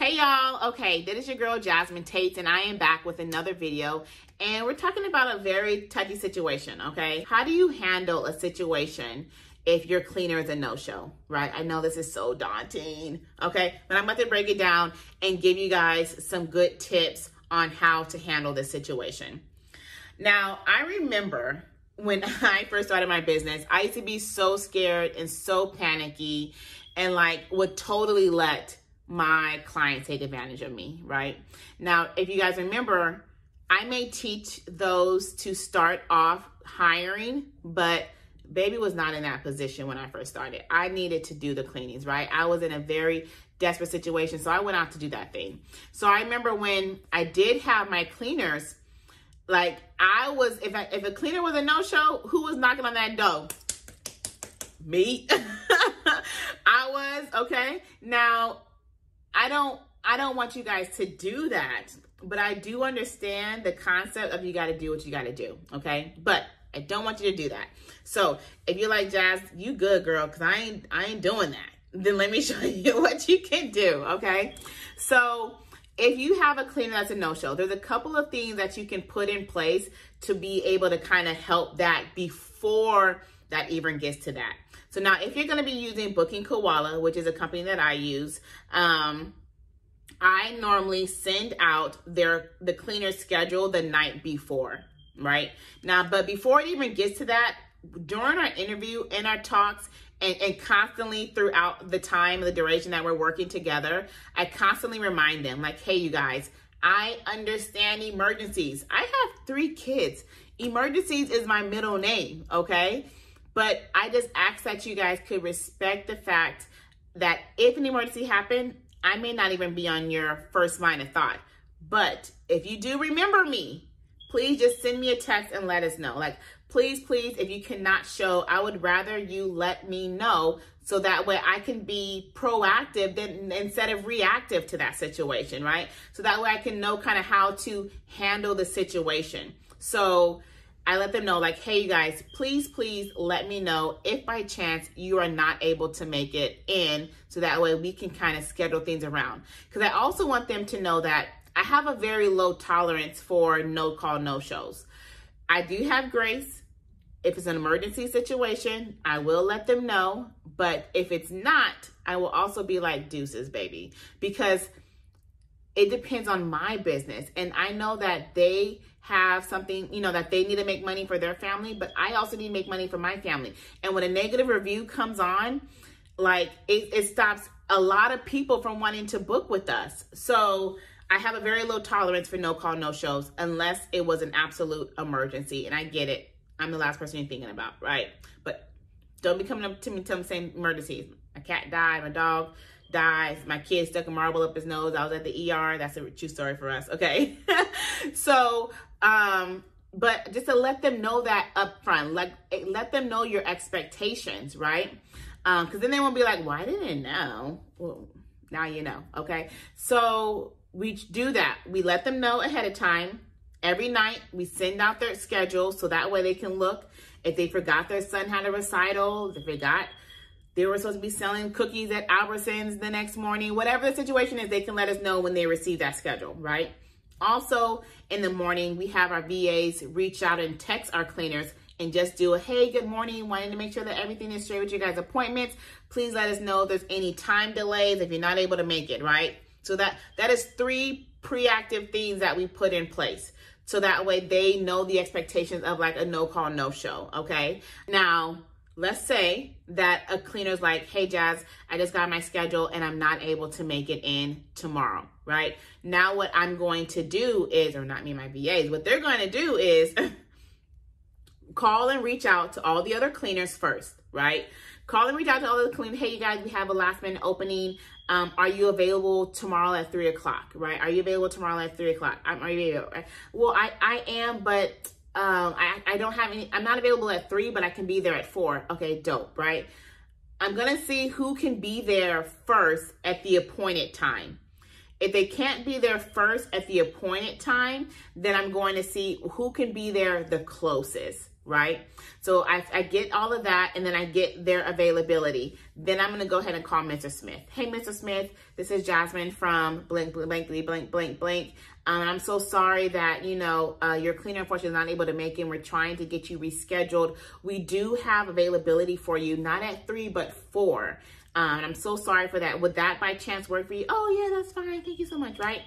Hey y'all, okay, this is your girl Jazmine Tate, and I am back with another video. And we're talking about a very touchy situation, okay? How do you handle a situation if your cleaner is a no-show, right? I know this is so daunting, okay? But I'm about to break it down and give you guys some good tips on how to handle this situation. Now, I remember when I first started my business, I used to be so scared and so panicky and like would totally let my clients take advantage of me, right? Now, if you guys remember, I may teach those to start off hiring, but baby was not in that position when I first started. I needed to do the cleanings, right? I was in a very desperate situation, so I went out to do that thing. So I remember when I did have my cleaners, like I was, if I, if a cleaner was a no show, who was knocking on that door? Me. I was okay. Now, I don't, I don't want you guys to do that, but I do understand the concept of you got to do what you got to do. Okay, but I don't want you to do that. So if you're like Jazz, you good girl, cause I ain't, I ain't doing that. Then let me show you what you can do. Okay, so if you have a cleaner that's a no-show, there's a couple of things that you can put in place to be able to kind of help that before that even gets to that. So now if you're going to be using Booking Koala, which is a company that I use, um, I normally send out their the cleaner schedule the night before, right? Now, but before it even gets to that, during our interview and our talks, and, and constantly throughout the time, the duration that we're working together, I constantly remind them, like, hey, you guys, I understand emergencies. I have three kids. Emergencies is my middle name, okay? But I just ask that you guys could respect the fact that if an emergency happened, I may not even be on your first line of thought. But if you do remember me, please just send me a text and let us know. Like, please, please, if you cannot show, I would rather you let me know so that way I can be proactive than instead of reactive to that situation, right? So that way I can know kind of how to handle the situation. So I let them know, like, hey, you guys, please, please let me know if by chance you are not able to make it in, so that way we can kind of schedule things around. Because I also want them to know that I have a very low tolerance for no call, no shows. I do have grace. If it's an emergency situation, I will let them know. But if it's not, I will also be like deuces, baby, because it depends on my business. And I know that they have something, you know, that they need to make money for their family, but I also need to make money for my family. And when a negative review comes on, like it, it stops a lot of people from wanting to book with us. So I have a very low tolerance for no call, no shows unless it was an absolute emergency. And I get it. I'm the last person you're thinking about, right? But don't be coming up to me telling me saying emergencies. My cat died, my dog dies, my kid stuck a marble up his nose. I was at the ER. That's a true story for us. Okay. so, um, but just to let them know that up front, like let them know your expectations, right? Um, because then they won't be like, "Why well, didn't know?" Well, now you know. Okay, so we do that. We let them know ahead of time. Every night we send out their schedule so that way they can look. If they forgot their son had a recital, if they forgot they were supposed to be selling cookies at Albertsons the next morning, whatever the situation is, they can let us know when they receive that schedule, right? Also, in the morning, we have our VAs reach out and text our cleaners and just do a hey, good morning, wanting to make sure that everything is straight with your guys' appointments. Please let us know if there's any time delays if you're not able to make it, right? So that that is three pre-active things that we put in place. So that way they know the expectations of like a no call, no show. Okay. Now, let's say that a cleaner's like, hey, Jazz, I just got my schedule and I'm not able to make it in tomorrow, right? Now, what I'm going to do is, or not me, my VAs, what they're going to do is call and reach out to all the other cleaners first, right? Call and reach out to all the cleaners. Hey, you guys, we have a last minute opening. Um, are you available tomorrow at three o'clock? Right? Are you available tomorrow at three o'clock? I'm, are you available? Well, I, I am, but um, I, I don't have any, I'm not available at three, but I can be there at four. Okay, dope, right? I'm gonna see who can be there first at the appointed time. If they can't be there first at the appointed time, then I'm going to see who can be there the closest right? So I, I get all of that and then I get their availability. Then I'm to go ahead and call Mr. Smith. Hey, Mr. Smith, this is Jazmine from blank, blank, blank, blank, blank, blank. Um, I'm so sorry that, you know, uh, your cleaner unfortunately is not able to make it. We're trying to get you rescheduled. We do have availability for you, not at three, but four. Um, I'm so sorry for that. Would that by chance work for you? Oh yeah, that's fine. Thank you so much, right?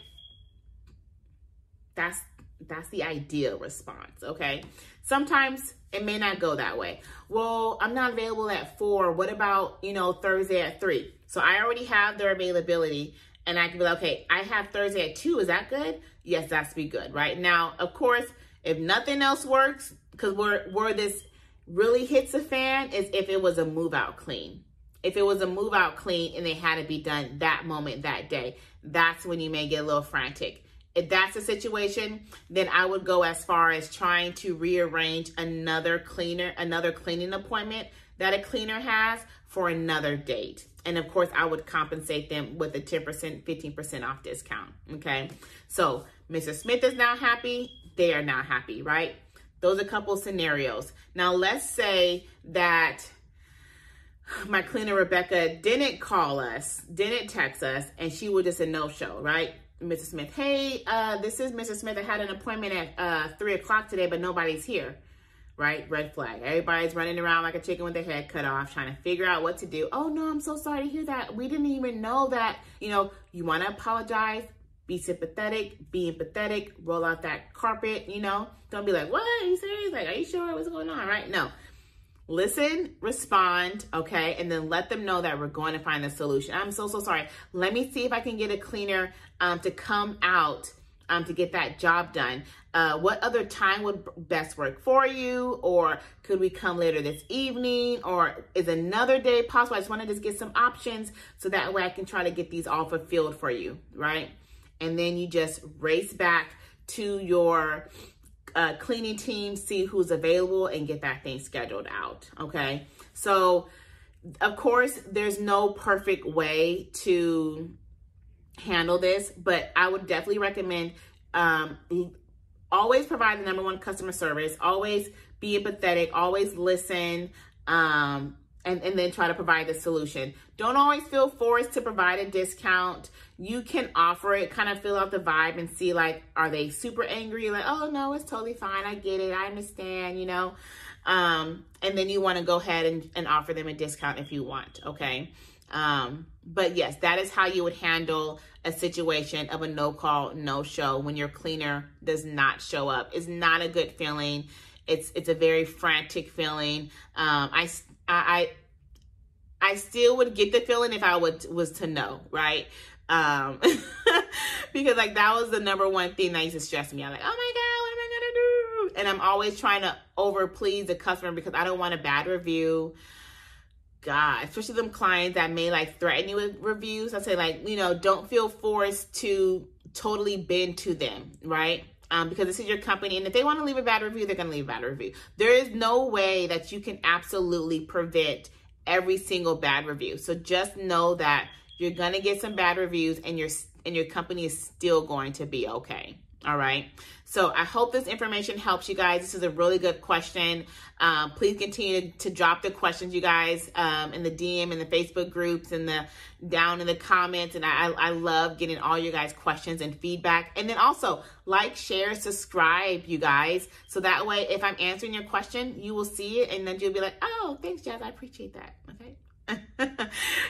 That's that's the ideal response, okay? Sometimes it may not go that way. Well, I'm not available at four. What about, you know, Thursday at three? So I already have their availability and I can be like, okay, I have Thursday at two. Is that good? Yes, that's be good, right? Now, of course, if nothing else works, because where, where this really hits a fan is if it was a move out clean. If it was a move out clean and they had to be done that moment, that day, that's when you may get a little frantic. If that's the situation, then I would go as far as trying to rearrange another cleaner, another cleaning appointment that a cleaner has for another date. And of course, I would compensate them with a 10%, 15% off discount. Okay. So Mr. Smith is now happy. They are not happy, right? Those are a couple scenarios. Now, let's say that my cleaner Rebecca didn't call us, didn't text us, and she was just a no show, right? Mrs. Smith, hey, uh, this is Mrs. Smith. I had an appointment at uh, three o'clock today, but nobody's here, right? Red flag. Everybody's running around like a chicken with their head cut off, trying to figure out what to do. Oh no, I'm so sorry to hear that. We didn't even know that. You know, you want to apologize, be sympathetic, be empathetic, roll out that carpet. You know, don't be like, what? Are you serious? Like, are you sure what's going on? Right? No listen, respond, okay, and then let them know that we're going to find a solution. I'm so, so sorry. Let me see if I can get a cleaner um, to come out um, to get that job done. Uh, what other time would best work for you? Or could we come later this evening? Or is another day possible? I just want to just get some options so that way I can try to get these all fulfilled for you, right? And then you just race back to your uh, cleaning team, see who's available, and get that thing scheduled out. Okay. So, of course, there's no perfect way to handle this, but I would definitely recommend um, always provide the number one customer service, always be empathetic, always listen. Um, and, and then try to provide the solution. Don't always feel forced to provide a discount. You can offer it, kind of fill out the vibe and see like, are they super angry? Like, oh no, it's totally fine. I get it. I understand, you know? Um, and then you want to go ahead and, and offer them a discount if you want. Okay. Um, but yes, that is how you would handle a situation of a no call, no show when your cleaner does not show up. It's not a good feeling. It's, it's a very frantic feeling. Um, I, I, I I still would get the feeling if I would was to know, right? Um, because like that was the number one thing that used to stress me out. Like, oh my god, what am I gonna do? And I'm always trying to over please the customer because I don't want a bad review. God, especially them clients that may like threaten you with reviews. I say like, you know, don't feel forced to totally bend to them, right? Um, because this is your company. And if they want to leave a bad review, they're going to leave a bad review. There is no way that you can absolutely prevent every single bad review. So just know that you're going to get some bad reviews and your and your company is still going to be okay. All right. So I hope this information helps you guys. This is a really good question. Um, please continue to drop the questions, you guys, um, in the DM and the Facebook groups and the down in the comments. And I, I love getting all your guys' questions and feedback. And then also like, share, subscribe, you guys. So that way, if I'm answering your question, you will see it and then you'll be like, oh, thanks, Jazz. I appreciate that. Okay.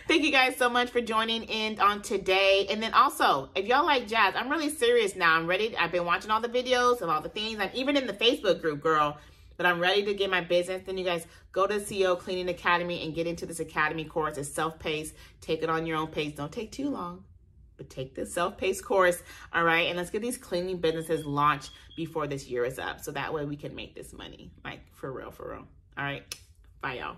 Thank you guys so much for joining in on today. And then also, if y'all like jazz, I'm really serious now. I'm ready. I've been watching all the videos of all the things. I'm even in the Facebook group, girl. But I'm ready to get my business. Then you guys go to CEO Cleaning Academy and get into this academy course. It's self-paced. Take it on your own pace. Don't take too long. But take this self-paced course, all right? And let's get these cleaning businesses launched before this year is up. So that way we can make this money. Like, for real, for real. All right? Bye, y'all.